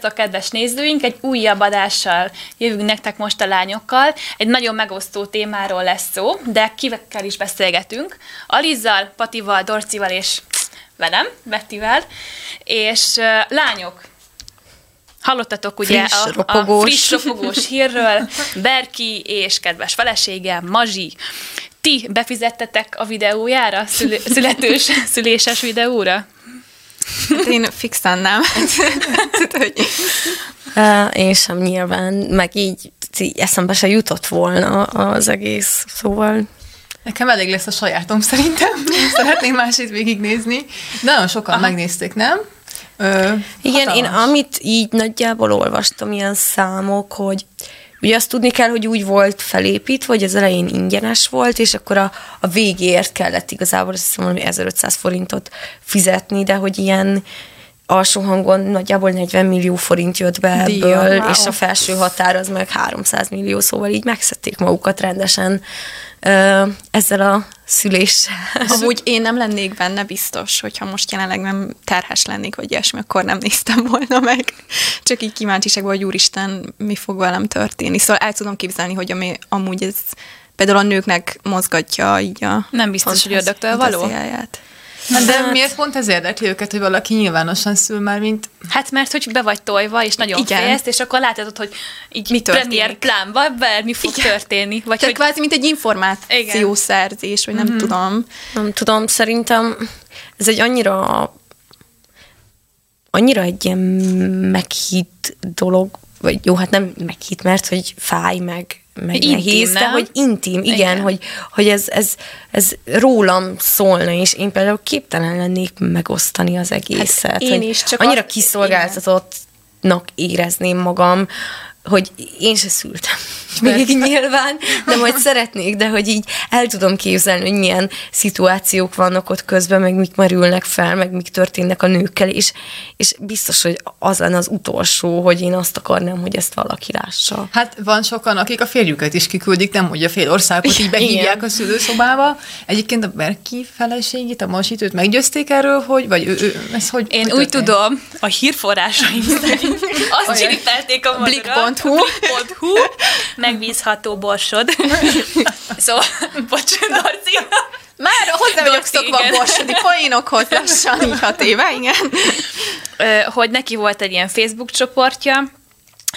Sziasztok, kedves nézőink! Egy újabb adással jövünk nektek most a lányokkal. Egy nagyon megosztó témáról lesz szó, de kivekkel is beszélgetünk. Alizzal, Patival, Dorcival és velem, Bettivel. És uh, lányok, Hallottatok ugye friss, a, ropogós. a friss ropogós hírről, Berki és kedves felesége, Mazsi. Ti befizettetek a videójára, szül- születős, szüléses videóra? Hát én fixen nem. Én sem nyilván, meg így, így eszembe se jutott volna az egész, szóval... Nekem elég lesz a sajátom szerintem. Szeretném másét végignézni. De nagyon sokan Aha. megnézték, nem? Ö, Igen, hatalmas. én amit így nagyjából olvastam, ilyen számok, hogy ugye azt tudni kell, hogy úgy volt felépítve, hogy az elején ingyenes volt, és akkor a, a végéért kellett igazából, azt hiszem, hogy 1500 forintot fizetni, de hogy ilyen alsó hangon nagyjából 40 millió forint jött be Díja, ebből, wow. és a felső határ az meg 300 millió, szóval így megszedték magukat rendesen ezzel a szüléssel. amúgy én nem lennék benne biztos, hogyha most jelenleg nem terhes lennék, vagy ilyesmi, akkor nem néztem volna meg. Csak így kíváncsiságban, hogy úristen, mi fog velem történni. Szóval el tudom képzelni, hogy ami, amúgy ez például a nőknek mozgatja így a Nem biztos, hogy ördögtől való. fantáziáját. Hát de miért pont ez érdekli őket, hogy valaki nyilvánosan szül már, mint... Hát mert hogy be vagy tojva, és nagyon Igen. félsz, és akkor látod, hogy így Mi történik? premier plánban bármi fog Igen. történni. Vagy Tehát hogy kvázi, mint egy információszerzés, vagy nem Mhm. tudom. Nem tudom, szerintem ez egy annyira annyira egy ilyen meghitt dolog, vagy jó, hát nem meghitt, mert hogy fáj meg, meg nehéz, de hogy intim, igen, Igen. hogy, hogy ez, ez, ez rólam szólna, és én például képtelen lennék megosztani az egészet. Hát én is, csak annyira a- kiszolgáltatottnak érezném magam, hogy én se szültem még nyilván, de majd szeretnék, de hogy így el tudom képzelni, hogy milyen szituációk vannak ott közben, meg mik merülnek fel, meg mik történnek a nőkkel, és, és biztos, hogy az lenne az utolsó, hogy én azt akarnám, hogy ezt valaki lássa. Hát van sokan, akik a férjüket is kiküldik, nem hogy a fél országot így behívják Igen. a szülőszobába. Egyébként a Berki feleségét, a Masitőt meggyőzték erről, hogy, vagy ő, ő ez hogy én hogy úgy történt? tudom, a hírforrásaim szerint azt csiripelték a madarat. Blik.hu. Blik.hu. Megbízható borsod. szóval, bocs, Dorci. Már hozzá vagyok szokva igen. a borsodi poénokhoz lassan, így hat éve, igen. Hogy neki volt egy ilyen Facebook csoportja,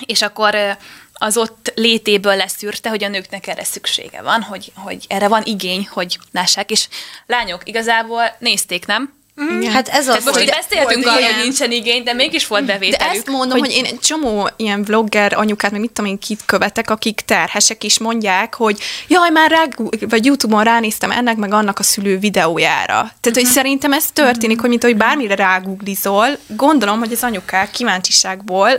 és akkor az ott létéből leszűrte, hogy a nőknek erre szüksége van, hogy, hogy erre van igény, hogy lássák, és lányok igazából nézték, nem? Hát ez az, most hogy beszéltünk arról, hogy nincsen igény, de mégis volt De bevételük. ezt mondom, hogy, hogy én csomó ilyen vlogger anyukát, meg mit tudom én, kit követek, akik terhesek is mondják, hogy jaj, már rá, vagy YouTube-on ránéztem ennek, meg annak a szülő videójára. Tehát, Mhm. hogy szerintem ez történik, hogy mint hogy bármire rágooglizol, gondolom, hogy az anyukák kíváncsiságból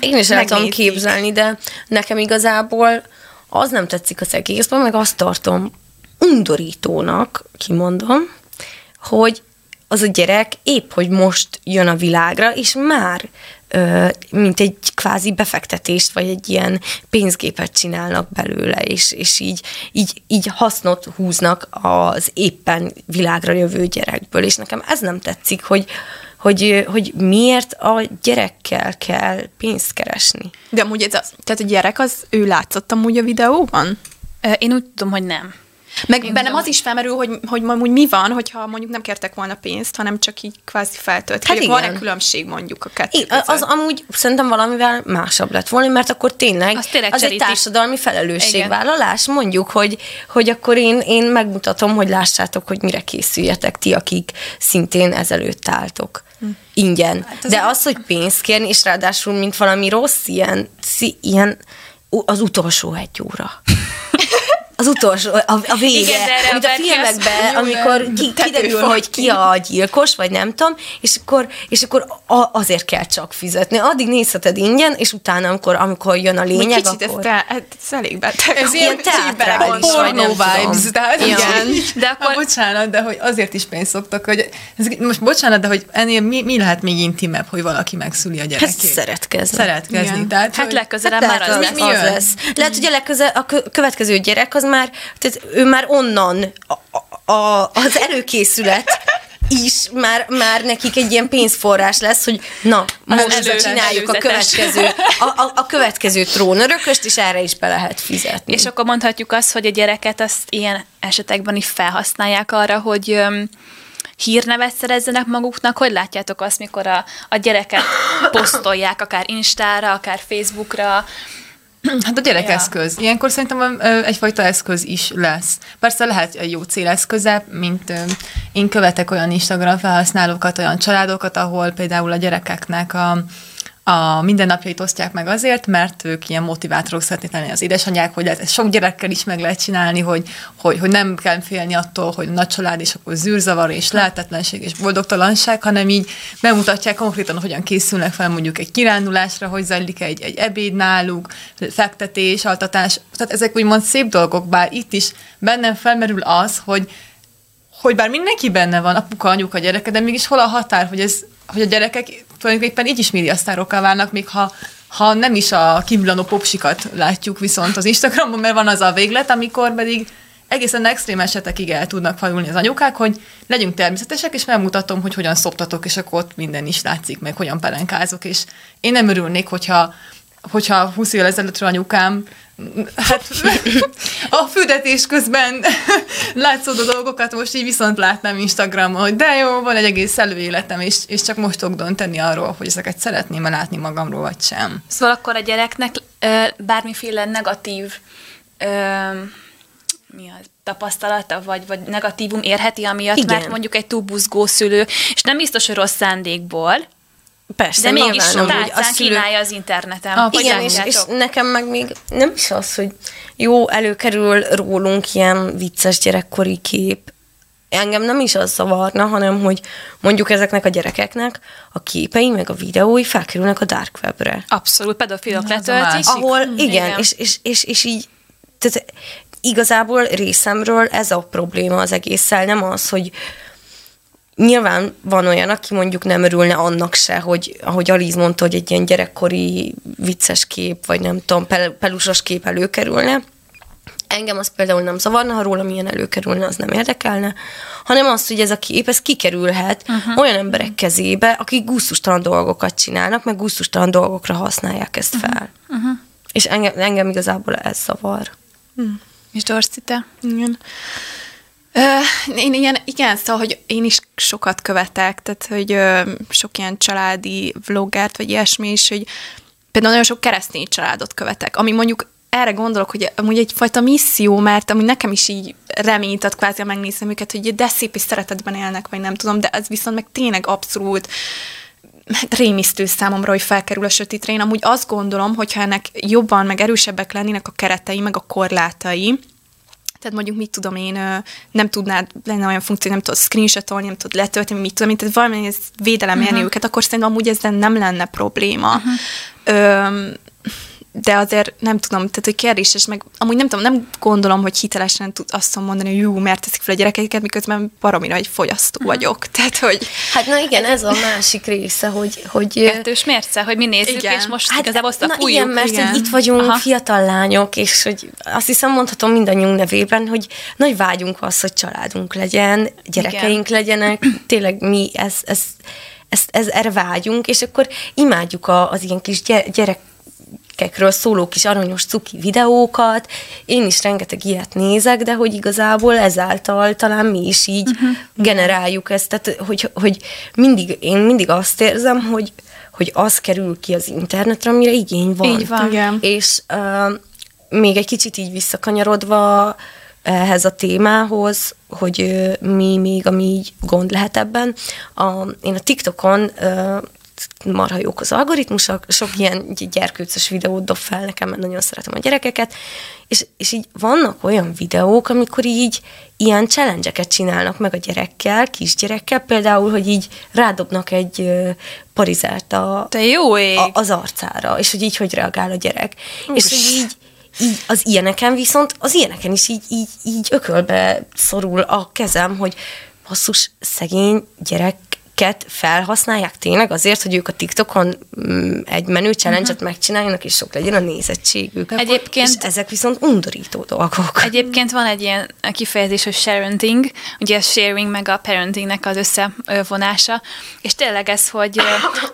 Én is el tudom képzelni, de nekem igazából az nem tetszik az egészben, meg azt tartom undorítónak, kimondom, hogy az a gyerek épp, hogy most jön a világra, és már ö, mint egy kvázi befektetést, vagy egy ilyen pénzgépet csinálnak belőle, és, és így, így, így hasznot húznak az éppen világra jövő gyerekből, és nekem ez nem tetszik, hogy, hogy, hogy miért a gyerekkel kell pénzt keresni. De amúgy ez az, tehát a gyerek az, ő látszott amúgy a videóban? Én úgy tudom, hogy nem. Meg Én bennem az is felmerül, hogy, hogy amúgy mi van, hogyha mondjuk nem kértek volna pénzt, hanem csak így kvázi feltöltik. Hát Hát Van-e igen. különbség mondjuk a kettő I- között? az amúgy szerintem valamivel másabb lett volna, mert akkor tényleg Az az, tényleg az egy társadalmi felelősségvállalás. Mondjuk, hogy, hogy akkor én, én megmutatom, hogy lássátok, hogy mire készüljetek ti, akik szintén ezelőtt álltok. Ingyen. De az, hogy pénzt kérni, és ráadásul, mint valami rossz, ilyen, ilyen az utolsó egy óra. Az utolsó, a, a vége, Igen, de mint a filmekben, amikor ki, kiderül, hogy ki a gyilkos, vagy nem tudom, és akkor, és akkor a, azért kell csak fizetni. Addig nézheted ingyen, és utána, amikor, amikor jön a lényeg, kicsit ez, akkor... te, hát ez elég beteg. Ez ilyen teátrális, vagy porno nem tudom. vibes, tehát Igen. igen. De De akkor- akkor... bocsánat, de hogy azért is pénzt szoktak, hogy ez, most bocsánat, de hogy ennél mi, mi lehet még intimebb, hogy valaki megszüli a Hát gyerekét? szeretkezni. Szeretkezni. Igen. Tehát, Hát hogy- legközelebb Hát már lehet, az az, az lesz. Lehet, hogy a, legköze, a kö- következő gyerek az már, tehát ő már onnan a, a, az előkészület is már, már nekik egy ilyen pénzforrás lesz, hogy na, most elő- csináljuk a következő, a, a, a következő trónörököst, és erre is be lehet fizetni. És akkor mondhatjuk azt, hogy a gyereket azt ilyen esetekben is felhasználják arra, hogy öm, hírnevet szerezzenek maguknak. Hogy látjátok azt, mikor a, a gyereket posztolják, akár Instára, akár Facebookra, Hát a gyerek Ja. eszköz. Ilyenkor szerintem egyfajta eszköz is lesz. Persze lehet egy jó céleszköze, mint én követek olyan Instagram felhasználókat, olyan családokat, ahol például a gyerekeknek a, a mindennapjait osztják meg azért, mert ők ilyen motivátorok szeretnék lenni az édesanyák, hogy ezt sok gyerekkel is meg lehet csinálni, hogy, hogy, hogy nem kell félni attól, hogy nagy család, és akkor zűrzavar, és lehetetlenség, és boldogtalanság, hanem így bemutatják konkrétan, hogyan készülnek fel mondjuk egy kirándulásra, hogy zajlik egy, egy ebéd náluk, fektetés, altatás. Tehát ezek úgymond szép dolgok, bár itt is bennem felmerül az, hogy hogy bár mindenki benne van, apuka, anyuka, gyereke, de mégis hol a határ, hogy, ez, hogy a gyerekek tulajdonképpen így is médiasztárokká válnak, még ha, ha nem is a kívülanó popsikat látjuk viszont az Instagramon, mert van az a véglet, amikor pedig egészen extrém esetekig el tudnak fajulni az anyukák, hogy legyünk természetesek, és megmutatom, hogy hogyan szoptatok, és akkor ott minden is látszik, meg hogyan pelenkázok, és én nem örülnék, hogyha hogyha 20 évvel ezelőttről anyukám hát a fürdetés közben látszódó dolgokat most így viszont látnám Instagramon, hogy de jó, van egy egész előéletem, és, és csak most tudok dönteni arról, hogy ezeket szeretném látni magamról, vagy sem. Szóval akkor a gyereknek ö, bármiféle negatív ö, mi az, tapasztalata, vagy, vagy negatívum érheti amiatt, Igen. mert mondjuk egy túlbuzgó szülő, és nem biztos, hogy rossz szándékból, Persze, de mégis nyilván, amúgy tálcán kínálja az interneten. Ah, Igen, és, és nekem meg még nem is az, hogy jó, előkerül rólunk ilyen vicces gyerekkori kép. Engem nem is az zavarna, hanem hogy mondjuk ezeknek a gyerekeknek a képei, meg a videói felkerülnek a dark webre. Abszolút, pedofilok a letöltik. Ahol, igen, Igen. És, és, és, és így, tehát igazából részemről ez a probléma az egésszel, nem az, hogy nyilván van olyan, aki mondjuk nem örülne annak se, hogy ahogy Aliz mondta, hogy egy ilyen gyerekkori vicces kép, vagy nem tudom, pel- pelusos kép előkerülne. Engem az például nem zavarna, ha rólam ilyen előkerülne, az nem érdekelne, hanem az, hogy ez a kép, ez kikerülhet uh-huh. olyan emberek kezébe, akik gusztustalan dolgokat csinálnak, meg gusztustalan dolgokra használják ezt fel. Uh-huh. És engem, engem igazából ez zavar. És Dorci, te? Igen. Én ilyen, igen, szóval, hogy én is sokat követek, tehát, hogy ö, sok ilyen családi vloggert, vagy ilyesmi is, hogy például nagyon sok keresztény családot követek, ami mondjuk erre gondolok, hogy amúgy egyfajta misszió, mert amúgy nekem is így reményt ad kvázi, megnézem őket, hogy de szép és szeretetben élnek, vagy nem tudom, de ez viszont meg tényleg abszolút rémisztő számomra, hogy felkerül a sötétre. Én amúgy azt gondolom, hogyha ennek jobban, meg erősebbek lennének a keretei, meg a korlátai, tehát mondjuk mit tudom én, nem tudnád, lenne olyan funkció, nem tudod screenshotolni, nem tudod letölteni, mit tudom én, tehát valami ez védelem érni őket, akkor szerintem amúgy ezzel nem lenne probléma. Ö, de azért nem tudom, tehát hogy kérdéses, meg amúgy nem tudom, nem gondolom, hogy hitelesen tud azt mondani, hogy jó, mert teszik fel a gyerekeket, miközben baromira egy fogyasztó vagyok. Tehát, hogy Hát na igen, ez a másik része, hogy, hogy Kettős mérce, hogy mi nézzük, Igen. és most Hát, igazából na szapuljuk. igen, mert igen. Hogy itt vagyunk Aha. Fiatal lányok, és hogy azt hiszem mondhatom mindannyiunk nevében, hogy nagy vágyunk az, hogy családunk legyen, gyerekeink igen. legyenek, tényleg mi ez, ez, ez, ez, erre vágyunk, és akkor imádjuk a, az ilyen kis gy- gyerek gyerekekről szóló kis aranyos cuki videókat. Én is rengeteg ilyet nézek, de hogy igazából ezáltal talán mi is így uh-huh. generáljuk ezt. Tehát, hogy, hogy mindig, én mindig azt érzem, hogy, hogy az kerül ki az internetre, amire igény van. Így van. Igen. És uh, még egy kicsit így visszakanyarodva ehhez a témához, hogy ö, mi még, ami így gond lehet ebben. A, én a TikTokon ö, marha jók az algoritmusok, sok ilyen gy- gyerkőcös videót dob fel nekem, mert nagyon szeretem a gyerekeket, és, és így vannak olyan videók, amikor így ilyen challenge csinálnak meg a gyerekkel, kisgyerekkel, például, hogy így rádobnak egy ö, parizert a, Te jó ég! a, az arcára, és hogy így hogy reagál a gyerek. És hogy így, így az ilyeneken viszont, az ilyeneken is így, így, így ökölbe szorul a kezem, hogy basszus, szegény gyerek őket felhasználják tényleg azért, hogy ők a TikTokon mm, egy menő challenge-et uh-huh. megcsináljanak, és sok legyen a nézettségük. Egyébként- És ezek viszont undorító dolgok. Egyébként van egy ilyen kifejezés, hogy sharenting, ugye a sharing meg a parentingnek az összevonása, és tényleg ez, hogy,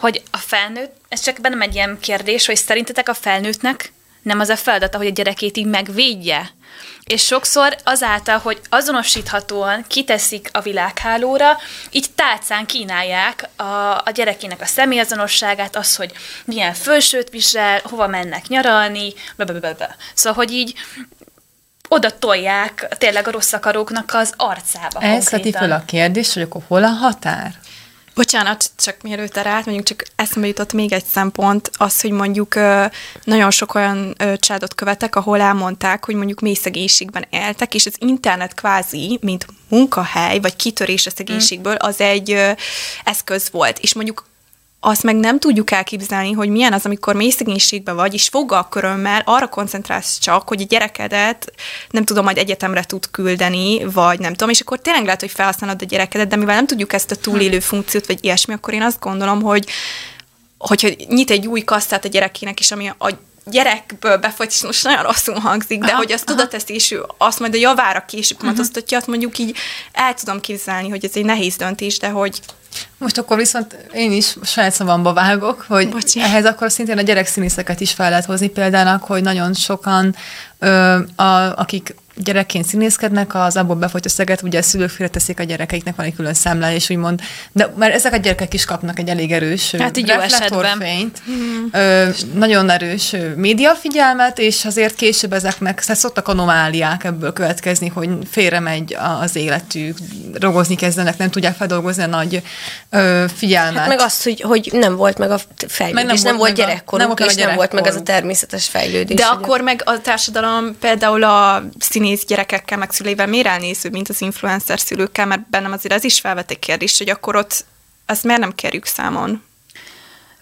hogy a felnőtt, ez csak bennem egy ilyen kérdés, hogy szerintetek a felnőttnek nem az a feladata, hogy a gyerekét így megvédje. És sokszor azáltal, hogy azonosíthatóan kiteszik a világhálóra, így tálcán kínálják a, a gyerekének a személyazonosságát, az, hogy milyen fölsőt visel, hova mennek nyaralni, blablabla. Szóval, hogy így oda tolják tényleg a rossz akaróknak az arcába Ez konkrétan. föl a kérdés, hogy akkor hol a határ? Bocsánat, csak mielőtt erre átmegyünk, csak eszembe jutott még egy szempont, az, hogy mondjuk nagyon sok olyan ö, családot követek, ahol elmondták, hogy mondjuk mély szegénységben éltek, és az internet kvázi, mint munkahely, vagy kitörés a szegénységből, az egy eszköz volt. És mondjuk azt meg nem tudjuk elképzelni, hogy milyen az, amikor mély szegénységben vagy, és fogalkörömmel arra koncentrálsz csak, hogy a gyerekedet nem tudom, majd egyetemre tud küldeni, vagy nem tudom, és akkor tényleg lehet, hogy felhasználod a gyerekedet, de mivel nem tudjuk ezt a túlélő funkciót, vagy ilyesmi, akkor én azt gondolom, hogy hogyha nyit egy új kasszát a gyerekének, és ami a gyerekből befogy, és most nagyon rosszul hangzik, de Aha, hogy azt tudat ezt ő azt majd a javára később kamatoztatja, azt mondjuk így el tudom képzelni, hogy ez egy nehéz döntés, de hogy Most akkor viszont én is saját szavamba vágok, hogy Bocsi. ehhez akkor szintén a gyerekszínészeket is fel lehet hozni példának, hogy nagyon sokan, ö, a, akik gyerekként színészkednek, az abból befolyt összeget, ugye a szülők félreteszik a gyerekeiknek, van egy külön számlálás, úgymond, de mert ezek a gyerekek is kapnak egy elég erős Hát így jó reflektorfényt, ö, nagyon erős médiafigyelmet, és azért később ezeknek szóval szoktak anomáliák ebből következni, hogy félre megy a- az életük, rogozni kezdenek, nem tudják feldolgozni a nagy ö, figyelmet. Hát meg azt, hogy, hogy nem volt meg a fejlődés, Meg nem nem, volt volt a- nem meg a és nem volt meg ez a természetes fejlődés. De hogy akkor meg a társadalom például a színész gyerekekkel, meg szüleivel miért elnéző, mint az influencer szülőkkel, mert bennem azért ez is felvet egy kérdést, hogy akkor ott azt miért nem kerjük számon?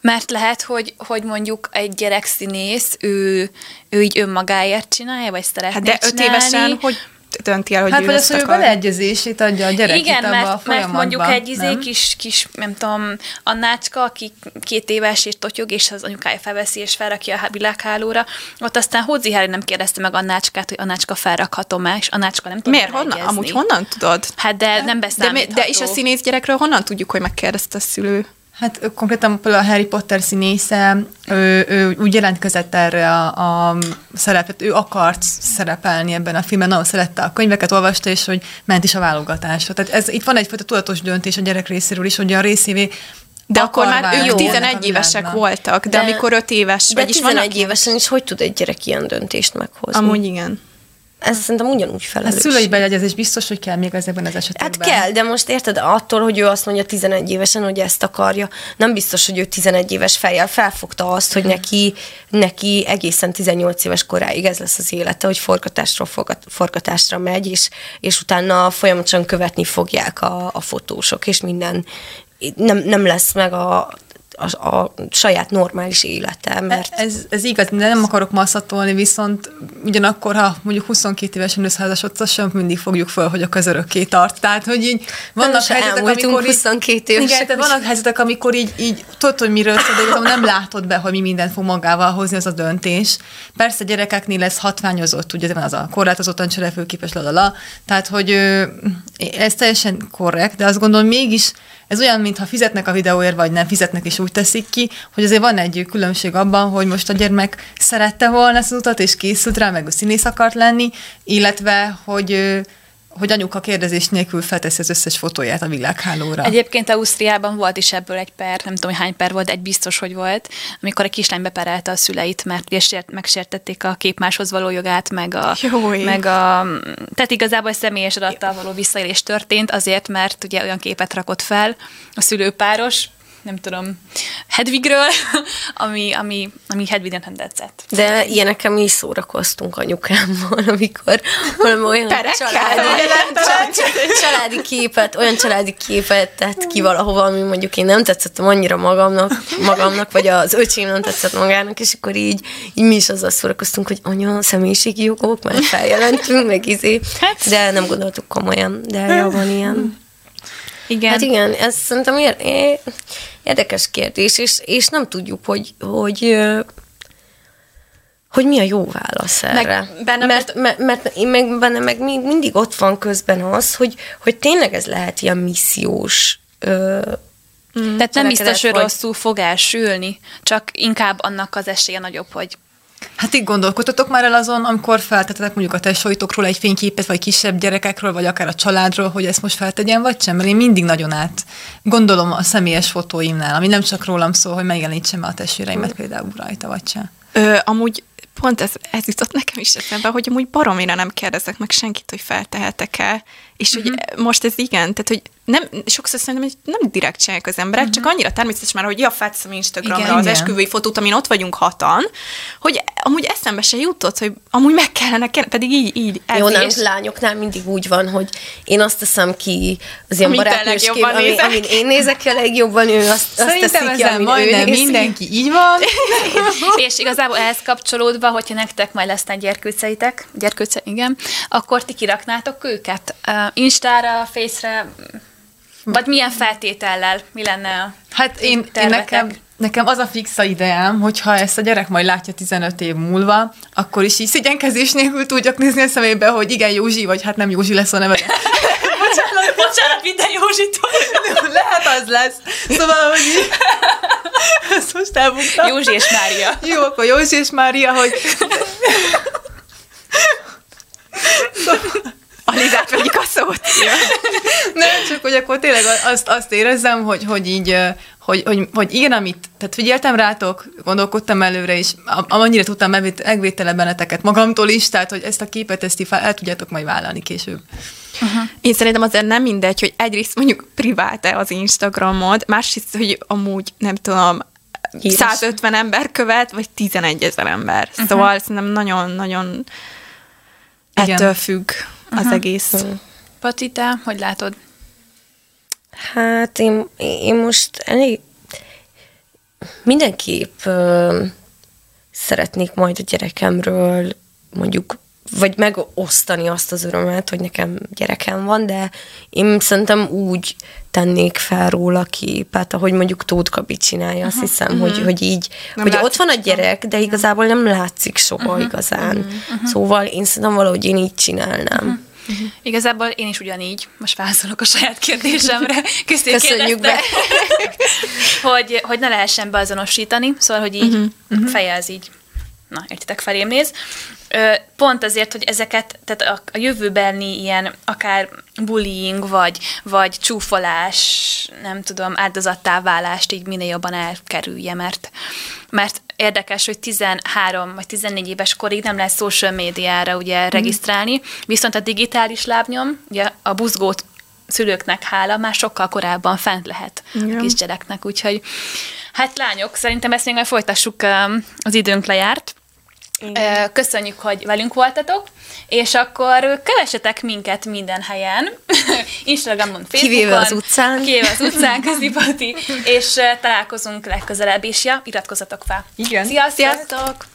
Mert lehet, hogy, hogy mondjuk egy gyerekszínész, ő, ő így önmagáért csinálja, vagy szeretné Hát de öt évesen hogy dönti el, hogy Hát ő ezt akar? beleegyezését adja a gyerek Igen, abba a mert, mert mondjuk egy izé nem? kis, kis, nem tudom, Annácska, aki két éves és totyog, és az anyukája felveszi és felrakja a világhálóra, ott aztán Hódzi Hári nem kérdezte meg Annácskát, hogy Annácska felrakhatom-e, és Annácska nem tudta Miért? Honnan? Amúgy honnan tudod? Hát de nem De, beszámítható. de és a színész gyerekről honnan tudjuk, hogy megkérdezte a szülő? Hát konkrétan például a Harry Potter színésze, ő, ő úgy jelentkezett erre a, a szerepet, ő akart szerepelni ebben a filmben, nagyon szerette a könyveket, olvasta, és hogy ment is a válogatásra. Tehát ez, itt van egyfajta tudatos döntés a gyerek részéről is, hogy a részévé De akkor már ők a 11 évesek voltak, de, De- amikor 5 éves, De vagyis 11 vannak évesen is hogy tud egy gyerek ilyen döntést meghozni? Amúgy igen. Ez szerintem ugyanúgy A felelős. szülői beleegyezés biztos, hogy kell még ezekben az Hát esetekben. kell, de most érted, attól, hogy ő azt mondja 11 évesen, hogy ezt akarja, nem biztos, hogy ő 11 éves fejjel felfogta azt, hogy neki, neki egészen 18 éves koráig ez lesz az élete, hogy forgatásról forgat, forgatásra megy, és, és utána folyamatosan követni fogják a, a fotósok, és minden nem, nem lesz meg a, a, a saját normális élete, mert Ez, ez igaz, de nem akarok masszatolni, viszont ugyanakkor, ha mondjuk 22 évesen összeházasodsz, sem mindig fogjuk föl, hogy a közörökké tart. Tehát, hogy így vannak most helyzetek, amikor így, 22 évesek, Igen, tehát vannak helyzetek, amikor így, így tudod, hogy miről szól, de nem látod be, hogy mi mindent fog magával hozni az a döntés. Persze gyerekeknél lesz hatványozott, ugye van az a korlátozottan cselekvőképes lalala, tehát, hogy ez teljesen korrekt, de azt gondolom mégis ez olyan, mintha fizetnek a videóért, vagy nem fizetnek, és úgy teszik ki, hogy azért van egy különbség abban, hogy most a gyermek szerette volna ezt az utat, és készült rá, meg a színész akart lenni, illetve, hogy hogy anyuka kérdezés nélkül felteszi az összes fotóját a világhálóra. Egyébként Ausztriában volt is ebből egy per, nem tudom, hogy hány per volt, egy biztos, hogy volt, amikor egy kislány beperelte a szüleit, mert ugye sért, megsértették a képmáshoz való jogát, meg a, meg a tehát igazából egy személyes adattal való visszaélés történt, azért, mert ugye olyan képet rakott fel a szülőpáros, nem tudom, Hedvigről, ami, ami, ami Hedvignek nem tetszett. De ilyenekkel mi is szórakoztunk anyukámmal, amikor valami olyan Perekkel? családi, csa- családi képet, olyan családi képet tett ki valahova, ami mondjuk én nem tetszettem annyira magamnak, magamnak, vagy az öcsém nem tetszett magának, és akkor így, így mi is azzal szórakoztunk, hogy anya, személyiségi jogok, már feljelentünk, meg izé, de nem gondoltuk komolyan, de ja, van ilyen. Igen. Hát igen, ez szerintem érdekes kérdés, és, és nem tudjuk, hogy, hogy hogy mi a jó válasz erre. benne- mert, mert, mert én meg benne meg mi- mindig ott van közben az, hogy, hogy tényleg ez lehet ilyen missziós ö, Tehát nem biztos, hogy vagy- rosszul fog elsülni, csak inkább annak az esélye nagyobb, hogy Hát így gondolkodtatok már el azon, amikor feltettetek mondjuk a tesóitokról egy fényképet, vagy kisebb gyerekekről, vagy akár a családról, hogy ezt most feltegyen, vagy sem? Mert én mindig nagyon át gondolom a személyes fotóimnál, ami nem csak rólam szól, hogy megjelenítsem a testvéreimet például rajta, vagy sem. Ö, amúgy pont ez, ez jutott nekem is eszembe, hogy amúgy baromira nem kérdezek meg senkit, hogy feltehetek-e, és hogy most ez igen, tehát hogy nem, sokszor szerintem hogy nem direkt csinálják az emberek, csak annyira természetes már, hogy ja, felteszem Instagramra Igen. az Igen. esküvői fotót, amin ott vagyunk hatan, hogy amúgy eszembe se jutott, hogy amúgy meg kellene, kellene pedig így, így Jó, nem, is. lányoknál mindig úgy van, hogy én azt teszem ki az ilyen Amit te barátnős kép, legjobban ami, nézek. amin én nézek ki a legjobban, ő azt, azt Szerintem teszi ki, ezen amin ő majdnem néz ki. mindenki így van. És igazából ehhez kapcsolódva, hogyha nektek majd lesznek gyerkőceitek, gyerkőce, igen, akkor ti kiraknátok őket Instára, Face-re, vagy milyen feltétellel, mi lenne a Hát én, én nekem, nekem az a fixa ideám, hogyha ezt a gyerek majd látja 15 év múlva, akkor is így szigyenkezés nélkül tudjak nézni a szemébe, hogy igen, Józsi, vagy hát nem Józsi lesz a neve. Bocsánat, bocsánat, minden Józsitól. Lehet az lesz. Szóval, hogy így... Ezt most elbuktam. Józsi és Mária. Jó, akkor Józsi és Mária, hogy Alizát vegyük a szót. nem, csak hogy akkor tényleg azt, azt érezzem, hogy, hogy így, hogy, hogy, hogy igen, amit, tehát figyeltem rátok, gondolkodtam előre, és amennyire tudtam megvét- megvétele benneteket magamtól is, tehát hogy ezt a képet, ezt fel- el tudjátok majd vállalni később. Én szerintem azért nem mindegy, hogy egyrészt mondjuk privát-e az Instagramod, másrészt, hogy amúgy nem tudom, Híres. 150 ember követ, vagy 11 ezer ember. Uh-huh. Szóval szerintem nagyon-nagyon ettől függ az egész. Pati, te hogy látod? Hát én, én most elég mindenképp ö, szeretnék majd a gyerekemről mondjuk vagy megosztani azt az örömet, hogy nekem gyerekem van, de én szerintem úgy tennék fel róla képet, ahogy mondjuk Tóth Gabi csinálja, azt hiszem, hogy, hogy így, Nem hogy ott van a gyerek, de igazából nem látszik soha igazán. Szóval én szerintem valahogy én így csinálnám. Igazából én is ugyanígy, most válaszolok a saját kérdésemre. Kriszti Köszönjük be. hogy, hogy ne lehessen beazonosítani, szóval, hogy így uh-huh. fejez így. Na, értitek, felém néz. Pont azért, hogy ezeket, tehát a, a jövőbeni ilyen akár bullying, vagy, vagy csúfolás, nem tudom, áldozattá válást így minél jobban elkerülje, mert, mert érdekes, hogy 13 vagy 14 éves korig nem lehet social médiára ugye regisztrálni, viszont a digitális lábnyom, ugye a buzgót szülőknek hála, már sokkal korábban fent lehet Igen. a kisgyereknek, úgyhogy hát lányok, szerintem ezt még majd folytassuk, az időnk lejárt. Ö, Köszönjük, hogy velünk voltatok, és akkor kövessetek minket minden helyen, Instagramon, Facebookon. Kivéve az utcán. Kivéve az utcán, közipati, és találkozunk legközelebb is. Ja, iratkozzatok fel. Igen. Sziasztok! Sziasztok!